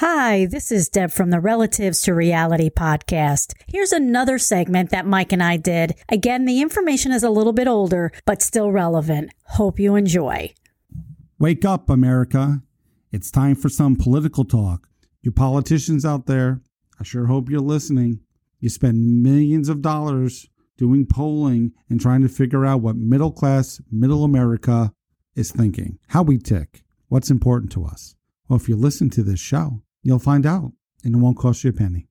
Hi, this is Deb from the Relatives to Reality podcast. Here's another segment that Mike and I did. Again, the information is a little bit older, but still relevant. Hope you enjoy. Wake up, America. It's time for some political talk. You politicians out there, I sure hope you're listening. You spend millions of dollars doing polling and trying to figure out what middle class, middle America is thinking, how we tick, what's important to us. Well, if you listen to this show, You'll find out, and it won't cost you a penny.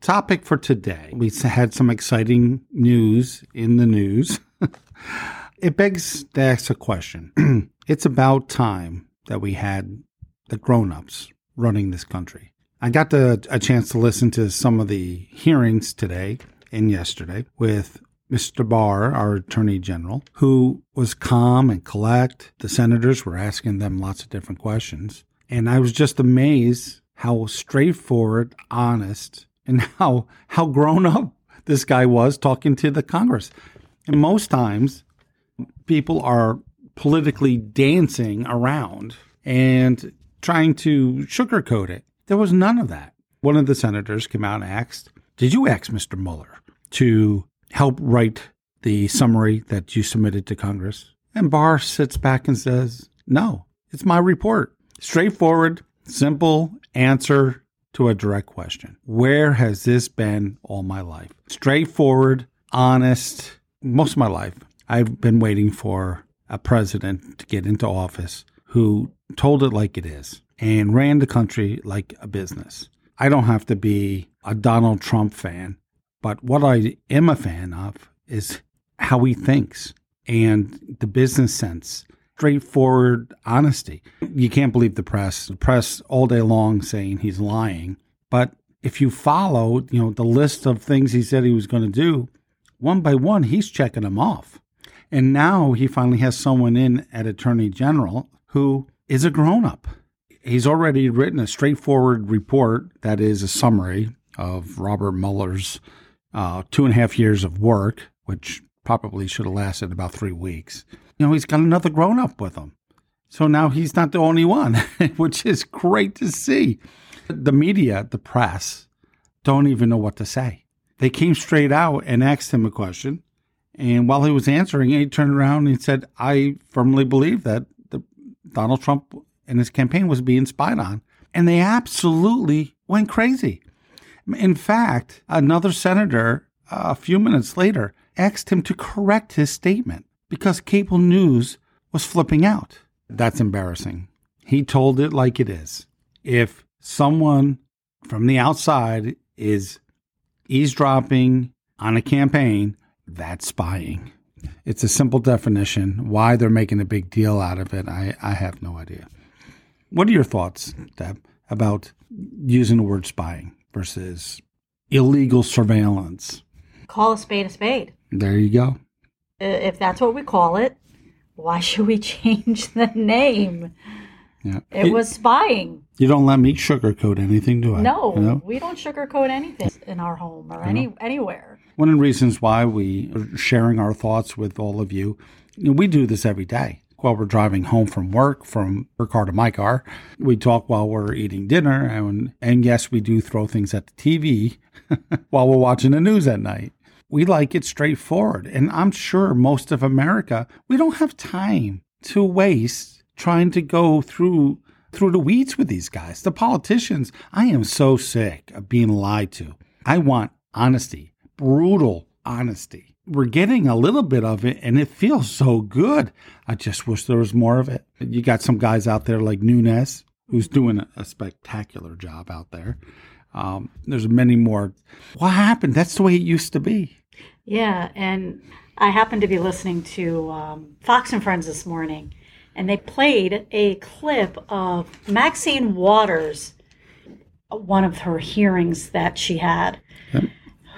Topic for today. We had some exciting news in the news. it begs to ask a question. it's about time that we had the grown ups running this country. I got the, a chance to listen to some of the hearings today and yesterday with Mr. Barr, our Attorney General, who was calm and collect. The senators were asking them lots of different questions. And I was just amazed how straightforward, honest, and how how grown up this guy was talking to the Congress. And most times people are politically dancing around and trying to sugarcoat it. There was none of that. One of the senators came out and asked, Did you ask Mr. Mueller to help write the summary that you submitted to Congress? And Barr sits back and says, No, it's my report. Straightforward, simple answer to a direct question. Where has this been all my life? Straightforward, honest, most of my life. I've been waiting for a president to get into office who told it like it is and ran the country like a business. I don't have to be a Donald Trump fan, but what I am a fan of is how he thinks and the business sense straightforward honesty. You can't believe the press. The press all day long saying he's lying. But if you follow, you know, the list of things he said he was going to do, one by one, he's checking them off. And now he finally has someone in at Attorney General who is a grown up. He's already written a straightforward report that is a summary of Robert Mueller's uh, two and a half years of work, which probably should have lasted about three weeks you know, he's got another grown up with him. So now he's not the only one, which is great to see. The media, the press, don't even know what to say. They came straight out and asked him a question. And while he was answering, he turned around and said, I firmly believe that the, Donald Trump and his campaign was being spied on. And they absolutely went crazy. In fact, another senator, a few minutes later, asked him to correct his statement because cable news was flipping out. That's embarrassing. He told it like it is. If someone from the outside is eavesdropping on a campaign, that's spying. It's a simple definition. Why they're making a big deal out of it, I, I have no idea. What are your thoughts, Deb, about using the word spying versus illegal surveillance? Call a spade a spade. There you go if that's what we call it, why should we change the name? Yeah. It, it was spying. You don't let me sugarcoat anything, do I? No, you know? we don't sugarcoat anything in our home or any anywhere. One of the reasons why we are sharing our thoughts with all of you, you know, we do this every day. While we're driving home from work, from her car to my car, we talk while we're eating dinner, and and yes, we do throw things at the TV while we're watching the news at night. We like it straightforward. And I'm sure most of America, we don't have time to waste trying to go through through the weeds with these guys. The politicians, I am so sick of being lied to. I want honesty, brutal honesty. We're getting a little bit of it and it feels so good. I just wish there was more of it. You got some guys out there like Nunes, who's doing a spectacular job out there. Um, there's many more. What happened? That's the way it used to be. Yeah, and I happened to be listening to um, Fox and Friends this morning, and they played a clip of Maxine Waters, one of her hearings that she had, yep.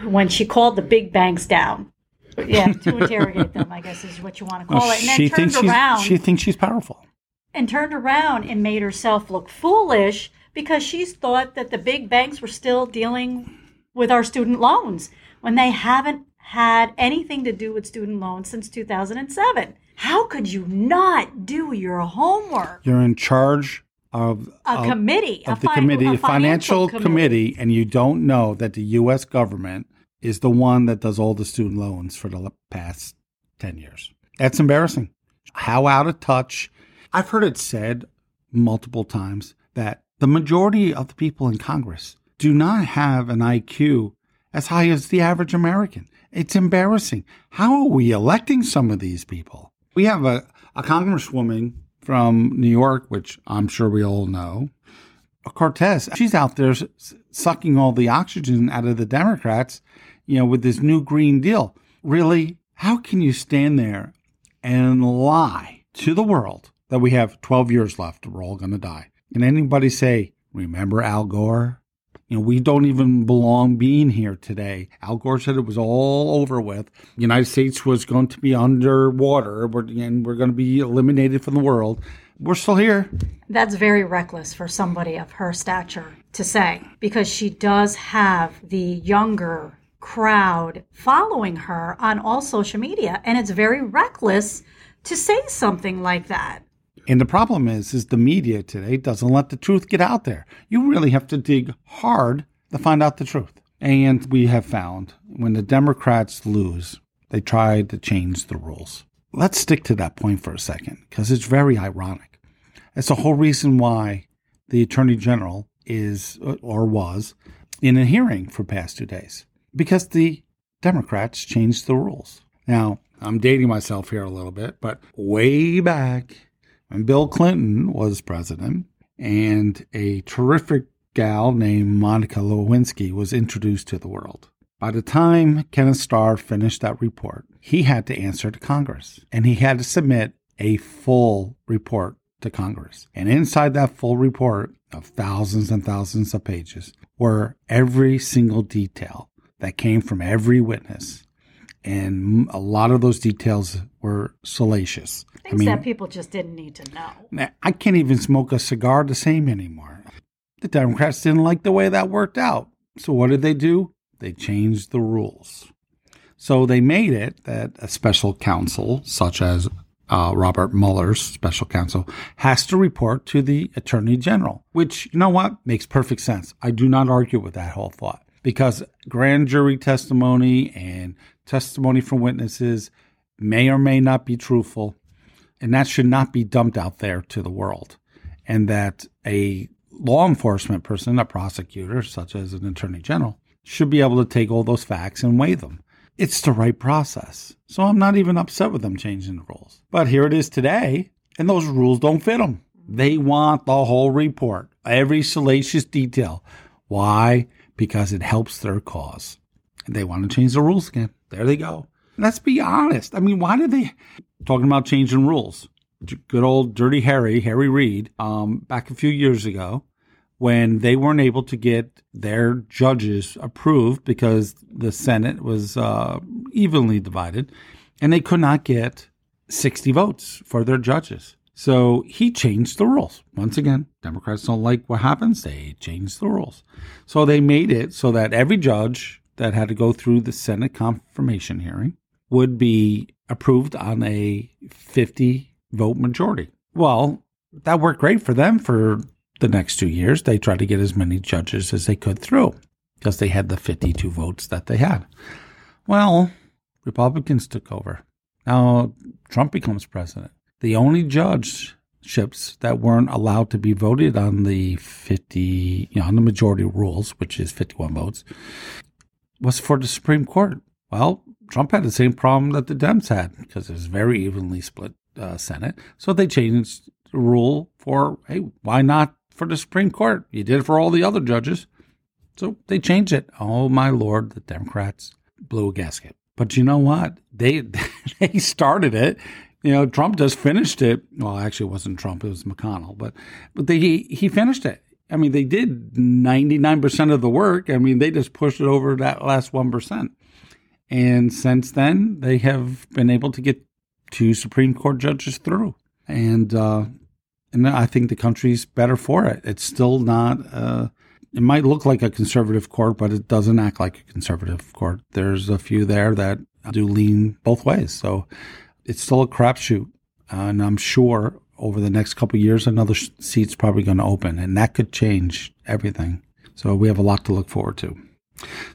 when she called the big banks down. Yeah, to interrogate them, I guess is what you want to call well, it. And she thinks around. She thinks she's powerful. And turned around and made herself look foolish because she's thought that the big banks were still dealing with our student loans when they haven't had anything to do with student loans since 2007. How could you not do your homework? You're in charge of A of, committee, of a the committee, a a financial, financial committee, and you don't know that the U.S. government is the one that does all the student loans for the past 10 years. That's embarrassing. How out of touch. I've heard it said multiple times that the majority of the people in Congress do not have an IQ as high as the average American. It's embarrassing. How are we electing some of these people? We have a, a congresswoman from New York, which I'm sure we all know, Cortez. She's out there sucking all the oxygen out of the Democrats, you know, with this new Green Deal. Really, how can you stand there and lie to the world that we have 12 years left? We're all going to die. Can anybody say, remember Al Gore? You know, we don't even belong being here today. Al Gore said it was all over with. The United States was going to be underwater and we're going to be eliminated from the world. We're still here. That's very reckless for somebody of her stature to say because she does have the younger crowd following her on all social media and it's very reckless to say something like that. And the problem is, is the media today doesn't let the truth get out there. You really have to dig hard to find out the truth. And we have found when the Democrats lose, they try to change the rules. Let's stick to that point for a second because it's very ironic. It's the whole reason why the Attorney General is or was in a hearing for past two days because the Democrats changed the rules. Now, I'm dating myself here a little bit, but way back when Bill Clinton was president and a terrific gal named Monica Lewinsky was introduced to the world. By the time Kenneth Starr finished that report, he had to answer to Congress and he had to submit a full report to Congress. And inside that full report of thousands and thousands of pages were every single detail that came from every witness. And a lot of those details were salacious. Things that people just didn't need to know. I can't even smoke a cigar the same anymore. The Democrats didn't like the way that worked out. So what did they do? They changed the rules. So they made it that a special counsel, such as uh, Robert Mueller's special counsel, has to report to the attorney general, which, you know what, makes perfect sense. I do not argue with that whole thought because grand jury testimony and testimony from witnesses may or may not be truthful and that should not be dumped out there to the world. And that a law enforcement person, a prosecutor, such as an attorney general, should be able to take all those facts and weigh them. It's the right process. So I'm not even upset with them changing the rules. But here it is today, and those rules don't fit them. They want the whole report, every salacious detail. Why? Because it helps their cause. They want to change the rules again. There they go. Let's be honest. I mean, why do they talking about changing rules? Good old Dirty Harry, Harry Reid, um, back a few years ago, when they weren't able to get their judges approved because the Senate was uh, evenly divided, and they could not get 60 votes for their judges. So he changed the rules. Once again, Democrats don't like what happens, they change the rules. So they made it so that every judge that had to go through the Senate confirmation hearing would be approved on a 50 vote majority. Well, that worked great for them for the next two years. They tried to get as many judges as they could through because they had the 52 votes that they had. Well, Republicans took over. Now Trump becomes president. The only judgeships that weren't allowed to be voted on the 50, you know, on the majority rules, which is 51 votes, was for the Supreme Court. Well, Trump had the same problem that the Dems had because it was very evenly split uh, Senate. So they changed the rule for, hey, why not for the Supreme Court? You did it for all the other judges. So they changed it. Oh my lord, the Democrats blew a gasket. But you know what? They they started it. You know, Trump just finished it. Well, actually, it wasn't Trump; it was McConnell. But but they, he he finished it. I mean, they did ninety nine percent of the work. I mean, they just pushed it over that last one percent. And since then, they have been able to get two Supreme Court judges through. And uh, and I think the country's better for it. It's still not. Uh, it might look like a conservative court, but it doesn't act like a conservative court. There's a few there that do lean both ways. So it's still a crapshoot. Uh, and I'm sure over the next couple years, another seat's probably going to open, and that could change everything. So we have a lot to look forward to.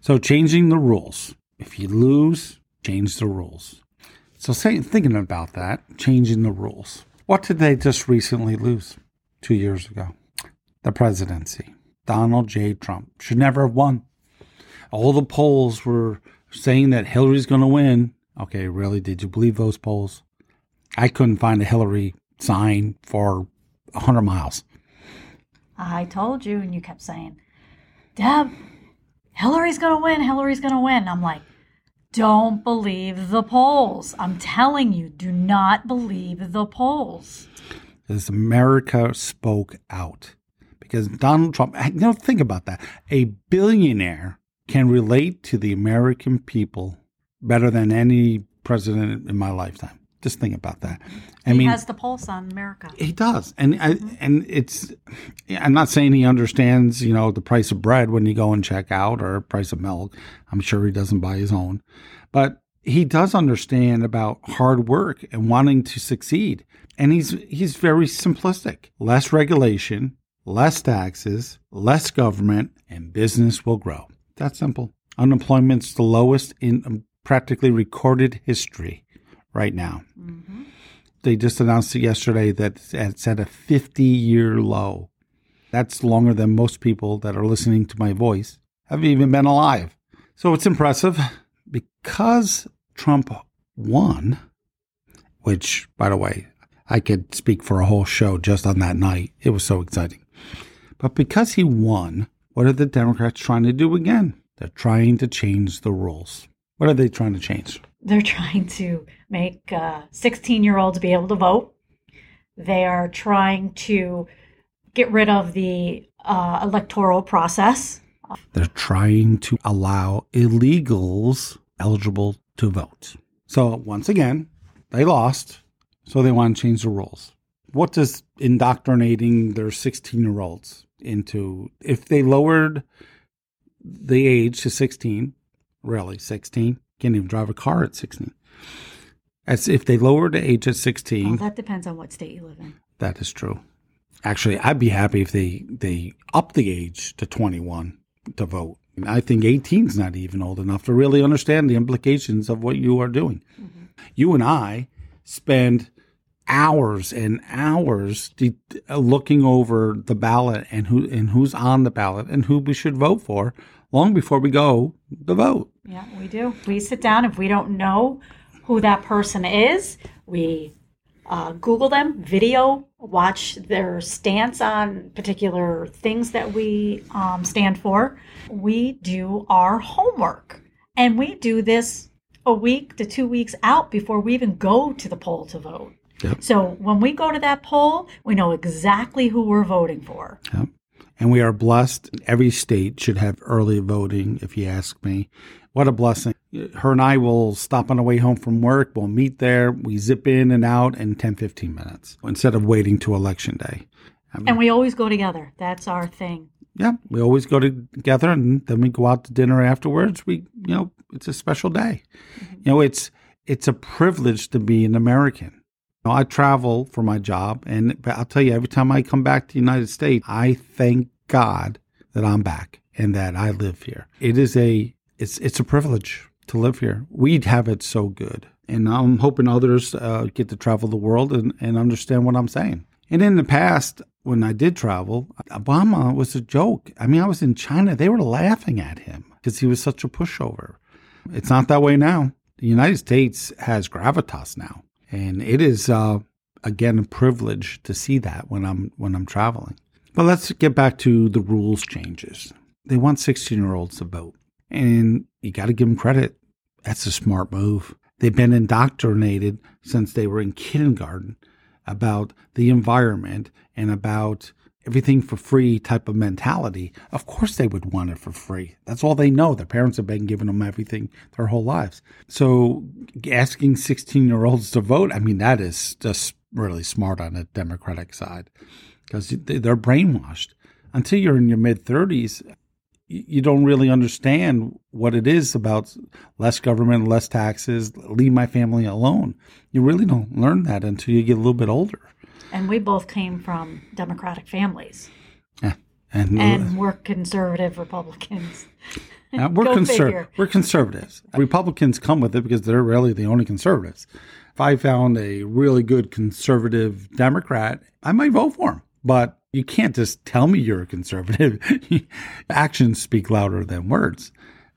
So changing the rules. If you lose, change the rules. So say, thinking about that, changing the rules. What did they just recently lose two years ago? The presidency. Donald J. Trump should never have won. All the polls were saying that Hillary's going to win. Okay, really? Did you believe those polls? I couldn't find a Hillary sign for 100 miles. I told you, and you kept saying, Deb, Hillary's going to win. Hillary's going to win. I'm like, don't believe the polls. I'm telling you, do not believe the polls. Because America spoke out. Because Donald Trump, you know, think about that. A billionaire can relate to the American people better than any president in my lifetime. Just think about that. I he mean, has the pulse on America. He does, and I, mm-hmm. and it's. I'm not saying he understands, you know, the price of bread when you go and check out, or price of milk. I'm sure he doesn't buy his own, but he does understand about hard work and wanting to succeed. And he's he's very simplistic. Less regulation, less taxes, less government, and business will grow. That simple. Unemployment's the lowest in um, practically recorded history right now. Mm-hmm. They just announced it yesterday that it's at a 50 year low. That's longer than most people that are listening to my voice have even been alive. So it's impressive because Trump won, which, by the way, I could speak for a whole show just on that night. It was so exciting. But because he won, what are the Democrats trying to do again? They're trying to change the rules. What are they trying to change? They're trying to make 16 uh, year olds be able to vote. They are trying to get rid of the uh, electoral process. They're trying to allow illegals eligible to vote. So, once again, they lost, so they want to change the rules. What does indoctrinating their 16 year olds into? If they lowered the age to 16, really 16 can't even drive a car at 16 as if they lowered the age at 16 oh, that depends on what state you live in. That is true. Actually i'd be happy if they they up the age to 21 to vote. I think 18 is not even old enough to really understand the implications of what you are doing. Mm-hmm. you and i spend hours and hours de- looking over the ballot and who and who's on the ballot and who we should vote for long before we go to vote. Yeah, we do. We sit down. If we don't know who that person is, we uh, Google them, video, watch their stance on particular things that we um, stand for. We do our homework. And we do this a week to two weeks out before we even go to the poll to vote. Yep. So when we go to that poll, we know exactly who we're voting for. Yep. And we are blessed. Every state should have early voting, if you ask me. What a blessing. Her and I will stop on the way home from work. We'll meet there. We zip in and out in 10, 15 minutes instead of waiting to election day. I mean, and we always go together. That's our thing. Yeah, we always go together and then we go out to dinner afterwards. We, you know, it's a special day. Mm-hmm. You know, it's it's a privilege to be an American. I travel for my job, and I'll tell you, every time I come back to the United States, I thank God that I'm back and that I live here. It is a it's it's a privilege to live here. We have it so good, and I'm hoping others uh, get to travel the world and, and understand what I'm saying. And in the past, when I did travel, Obama was a joke. I mean, I was in China; they were laughing at him because he was such a pushover. It's not that way now. The United States has gravitas now and it is uh, again a privilege to see that when I'm when I'm traveling. But let's get back to the rules changes. They want 16 year olds to vote, and you got to give them credit. That's a smart move. They've been indoctrinated since they were in kindergarten about the environment and about everything for free type of mentality, of course they would want it for free. That's all they know. Their parents have been giving them everything their whole lives. So asking 16 year olds to vote, I mean, that is just really smart on the Democratic side because they're brainwashed. Until you're in your mid 30s, you don't really understand what it is about less government, less taxes, leave my family alone. You really don't learn that until you get a little bit older. And we both came from Democratic families. Yeah. And, And we're conservative Republicans. uh, we're, conser- we're conservatives. Republicans come with it because they're really the only conservatives. If I found a really good conservative Democrat, I might vote for him. But you can't just tell me you're a conservative. Actions speak louder than words.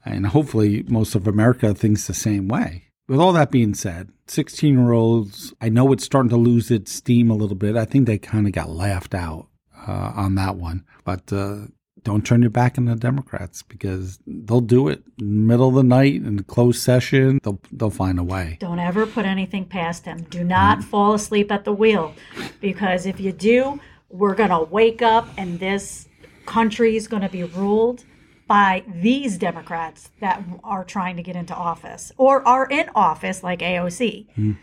And hopefully, most of America thinks the same way. With all that being said, 16 year olds, I know it's starting to lose its steam a little bit. I think they kind of got laughed out uh, on that one. But uh, don't turn your back on the Democrats because they'll do it in the middle of the night in closed session. They'll, they'll find a way. Don't ever put anything past them. Do not fall asleep at the wheel because if you do, we're going to wake up and this country is going to be ruled by these Democrats that are trying to get into office or are in office, like AOC.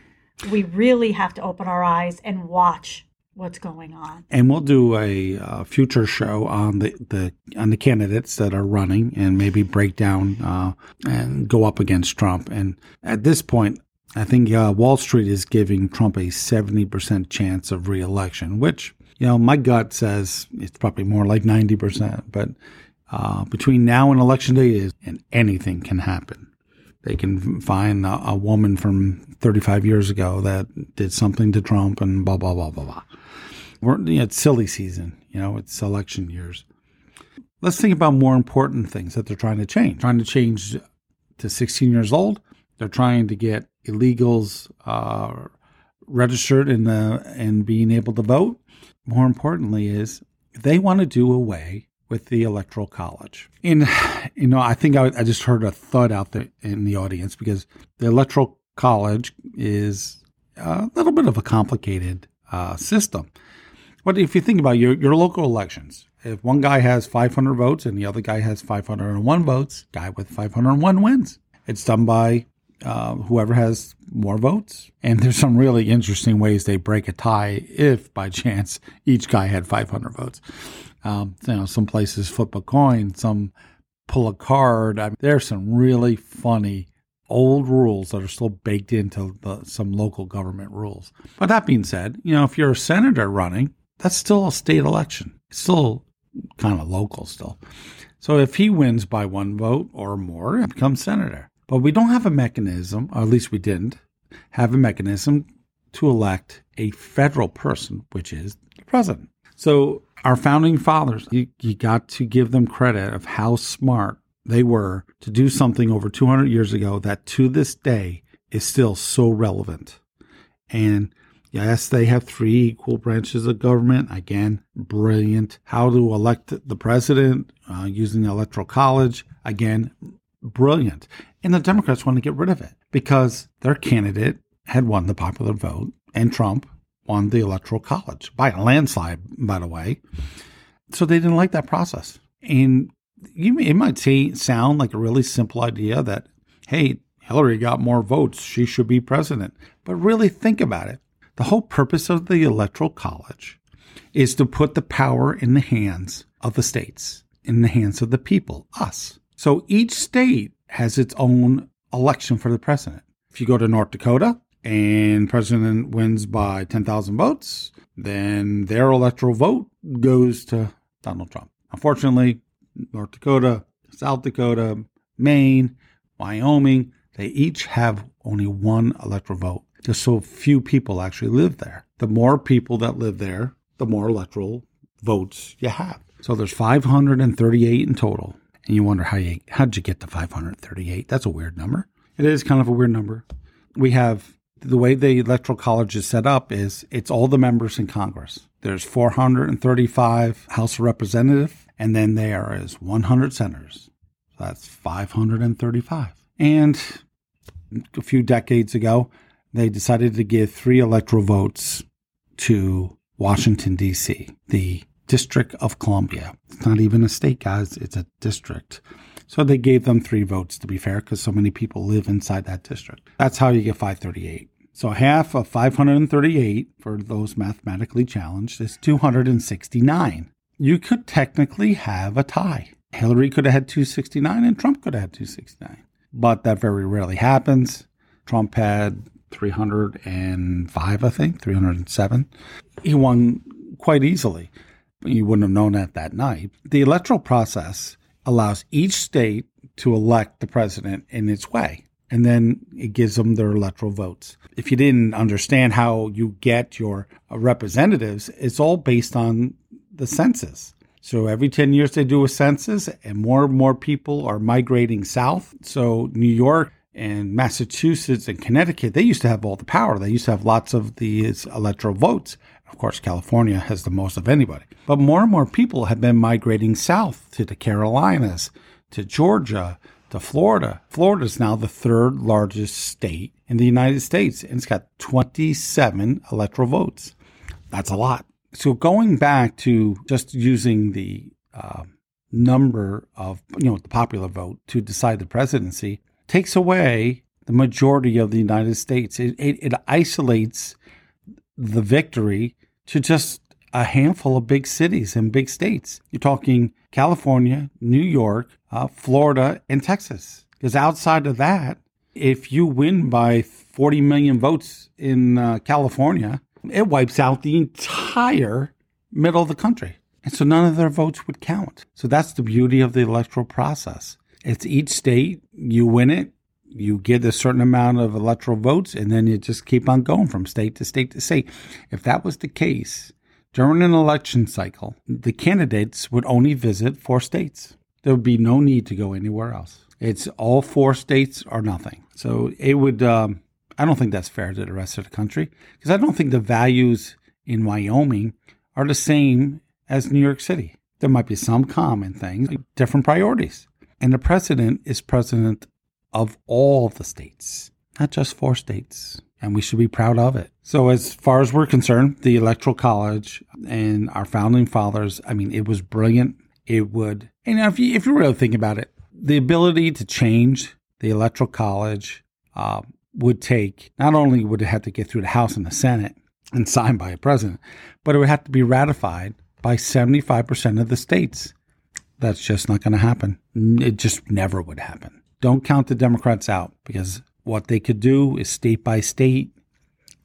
We really have to open our eyes and watch what's going on. And we'll do a uh, future show on the, the on the candidates that are running and maybe break down uh, and go up against Trump. And at this point, I think uh, Wall Street is giving Trump a seventy percent chance of reelection, which you know my gut says it's probably more like ninety percent. But uh, between now and election day is and anything can happen. They can find a, a woman from 35 years ago that did something to Trump and blah blah blah blah blah. We're, you know, it's silly season, you know, it's election years. Let's think about more important things that they're trying to change. Trying to change to 16 years old. They're trying to get illegals uh, registered in the and being able to vote. More importantly, is they want to do away with the electoral college. And you know, I think I, I just heard a thud out there in the audience because the electoral college is a little bit of a complicated uh, system. But if you think about your, your local elections, if one guy has 500 votes and the other guy has 501 votes, guy with 501 wins. It's done by uh, whoever has more votes. And there's some really interesting ways they break a tie if by chance each guy had 500 votes. Um, you know, some places flip a coin, some pull a card. I mean, there's some really funny old rules that are still baked into the, some local government rules. But that being said, you know, if you're a senator running, that's still a state election. It's still kind of local still. So if he wins by one vote or more, he becomes senator. But we don't have a mechanism, or at least we didn't have a mechanism to elect a federal person, which is the president. So our founding fathers, you, you got to give them credit of how smart they were to do something over 200 years ago that to this day is still so relevant. And yes, they have three equal branches of government. Again, brilliant. How to elect the president uh, using the electoral college. Again, brilliant. And the Democrats want to get rid of it because their candidate had won the popular vote and Trump won the electoral college by a landslide, by the way. So they didn't like that process. And you it might say, sound like a really simple idea that, hey, Hillary got more votes. She should be president. But really think about it. The whole purpose of the electoral college is to put the power in the hands of the states, in the hands of the people, us. So each state has its own election for the president. If you go to North Dakota and president wins by 10,000 votes, then their electoral vote goes to Donald Trump. Unfortunately, North Dakota, South Dakota, Maine, Wyoming, they each have only one electoral vote. Just so few people actually live there. The more people that live there, the more electoral votes you have. So there's 538 in total. And you wonder how you how'd you get to 538? That's a weird number. It is kind of a weird number. We have the way the electoral college is set up is it's all the members in Congress. There's 435 House of Representatives, and then there is 100 senators. So that's 535. And a few decades ago, they decided to give three electoral votes to Washington, D.C., the District of Columbia. It's not even a state, guys, it's a district. So they gave them three votes to be fair, because so many people live inside that district. That's how you get 538. So half of 538 for those mathematically challenged is 269. You could technically have a tie. Hillary could have had 269 and Trump could have had 269. But that very rarely happens. Trump had 305, I think, 307. He won quite easily. You wouldn't have known that that night. The electoral process allows each state to elect the president in its way, and then it gives them their electoral votes. If you didn't understand how you get your uh, representatives, it's all based on the census. So every 10 years they do a census, and more and more people are migrating south. So New York and Massachusetts and Connecticut, they used to have all the power. They used to have lots of these electoral votes. Of course, California has the most of anybody. But more and more people have been migrating south to the Carolinas, to Georgia, to Florida. Florida is now the third largest state in the United States, and it's got 27 electoral votes. That's a lot. So going back to just using the uh, number of, you know, the popular vote to decide the presidency takes away the majority of the United States. It, it, it isolates the victory to just a handful of big cities and big states. You're talking California, New York, uh, Florida, and Texas. Because outside of that, if you win by 40 million votes in uh, California, it wipes out the entire middle of the country. And so none of their votes would count. So that's the beauty of the electoral process. It's each state, you win it, you get a certain amount of electoral votes, and then you just keep on going from state to state to state. If that was the case, during an election cycle, the candidates would only visit four states. There would be no need to go anywhere else. It's all four states or nothing. So it would, um, I don't think that's fair to the rest of the country because I don't think the values in Wyoming are the same as New York City. There might be some common things, different priorities. And the president is president of all the states, not just four states and we should be proud of it. So, as far as we're concerned, the Electoral College and our founding fathers, I mean, it was brilliant. It would, and if you, if you really think about it, the ability to change the Electoral College uh, would take, not only would it have to get through the House and the Senate and signed by a president, but it would have to be ratified by 75% of the states. That's just not going to happen. It just never would happen. Don't count the Democrats out because what they could do is state by state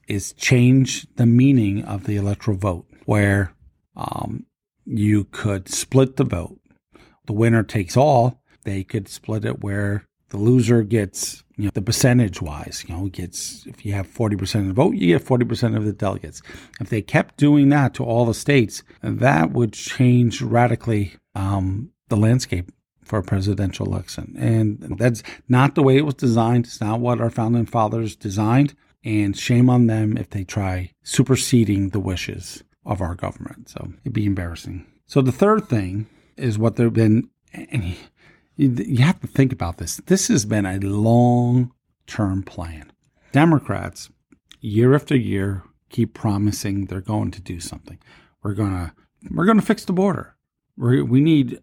is change the meaning of the electoral vote, where um, you could split the vote. The winner takes all. They could split it where the loser gets, you know, the percentage wise, you know, gets, if you have 40% of the vote, you get 40% of the delegates. If they kept doing that to all the states, that would change radically um, the landscape for a presidential election. And that's not the way it was designed. It's not what our founding fathers designed. And shame on them if they try superseding the wishes of our government. So it'd be embarrassing. So the third thing is what they've been, and you have to think about this. This has been a long term plan. Democrats, year after year, keep promising they're going to do something. We're going to, we're going to fix the border. we we need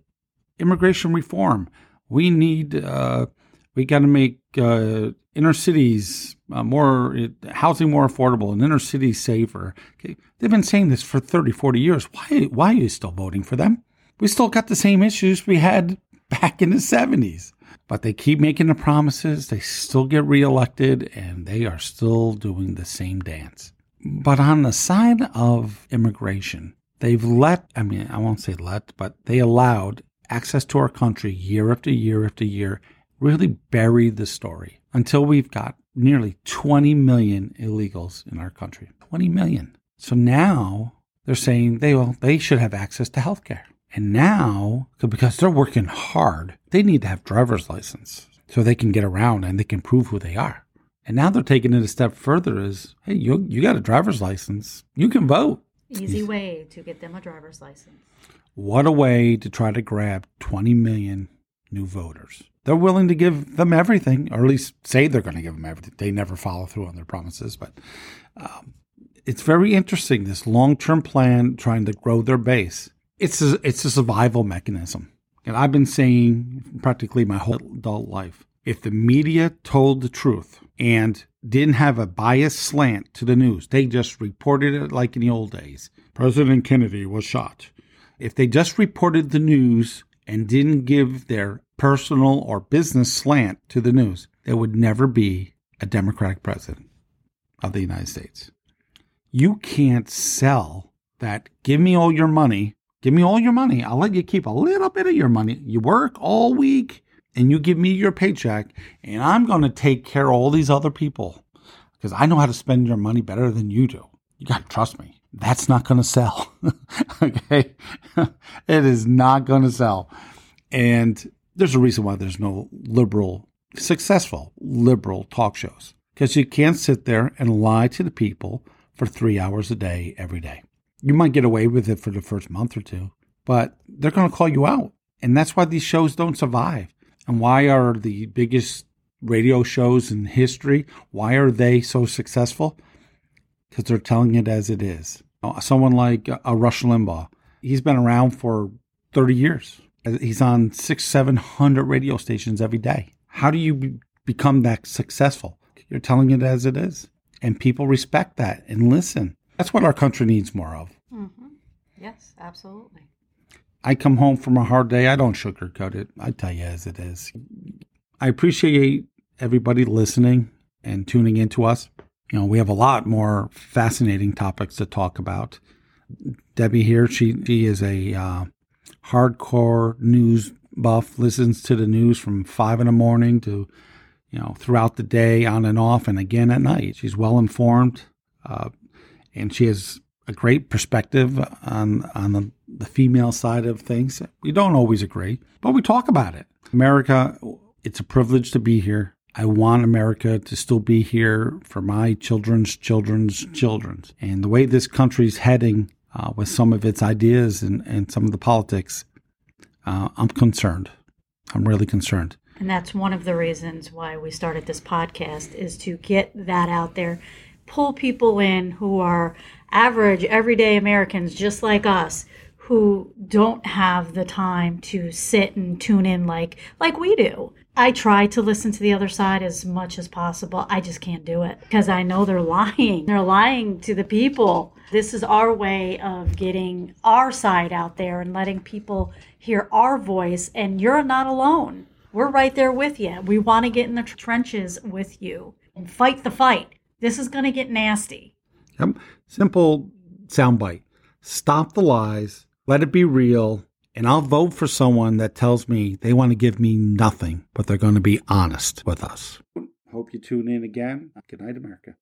immigration reform. We need, uh, we got to make uh, inner cities uh, more, housing more affordable and inner cities safer. Okay. They've been saying this for 30, 40 years. Why, why are you still voting for them? We still got the same issues we had back in the 70s. But they keep making the promises, they still get reelected, and they are still doing the same dance. But on the side of immigration, they've let, I mean, I won't say let, but they allowed access to our country year after year after year really buried the story until we've got nearly 20 million illegals in our country. 20 million. So now they're saying they will, they should have access to health care. And now, because they're working hard, they need to have driver's license so they can get around and they can prove who they are. And now they're taking it a step further is, hey, you, you got a driver's license. You can vote. Easy way to get them a driver's license. What a way to try to grab 20 million new voters. They're willing to give them everything, or at least say they're going to give them everything. They never follow through on their promises, but um, it's very interesting this long-term plan trying to grow their base. It's a, it's a survival mechanism, and I've been saying practically my whole adult life. If the media told the truth and didn't have a biased slant to the news, they just reported it like in the old days. President Kennedy was shot. If they just reported the news and didn't give their personal or business slant to the news, there would never be a Democratic president. of the United States. You can't sell that. Give me all your money. Give me all your money. I'll let you keep a little bit of your money. You work all week and you give me your paycheck, and I'm going to take care of all these other people because I know how to spend your money better than you do. You got to trust me. That's not going to sell. okay. it is not going to sell. And there's a reason why there's no liberal, successful liberal talk shows because you can't sit there and lie to the people for three hours a day every day. You might get away with it for the first month or two, but they're going to call you out. And that's why these shows don't survive. And why are the biggest radio shows in history, why are they so successful? Because they're telling it as it is. Uh, someone like a Rush Limbaugh, he's been around for 30 years. He's on six, 700 radio stations every day. How do you become that successful? You're telling it as it is. And people respect that and listen. That's what our country needs more of. Mm-hmm. Yes, absolutely. I come home from a hard day. I don't sugarcoat it. I tell you as it is. I appreciate everybody listening and tuning into us. You know, we have a lot more fascinating topics to talk about. Debbie here, she, she is a uh, hardcore news buff, listens to the news from five in the morning to, you know, throughout the day, on and off, and again at night. She's well informed, uh, and she has a great perspective on on the, the female side of things. We don't always agree, but we talk about it. America, it's a privilege to be here. I want America to still be here for my children's children's children's. And the way this country's heading uh, with some of its ideas and, and some of the politics, uh, I'm concerned. I'm really concerned. And that's one of the reasons why we started this podcast is to get that out there, pull people in who are average, everyday Americans just like us who don't have the time to sit and tune in like like we do. I try to listen to the other side as much as possible. I just can't do it because I know they're lying. They're lying to the people. This is our way of getting our side out there and letting people hear our voice and you're not alone. We're right there with you. We want to get in the trenches with you and fight the fight. This is going to get nasty. Yep. Simple soundbite. Stop the lies let it be real, and I'll vote for someone that tells me they want to give me nothing, but they're going to be honest with us. Hope you tune in again. Good night, America.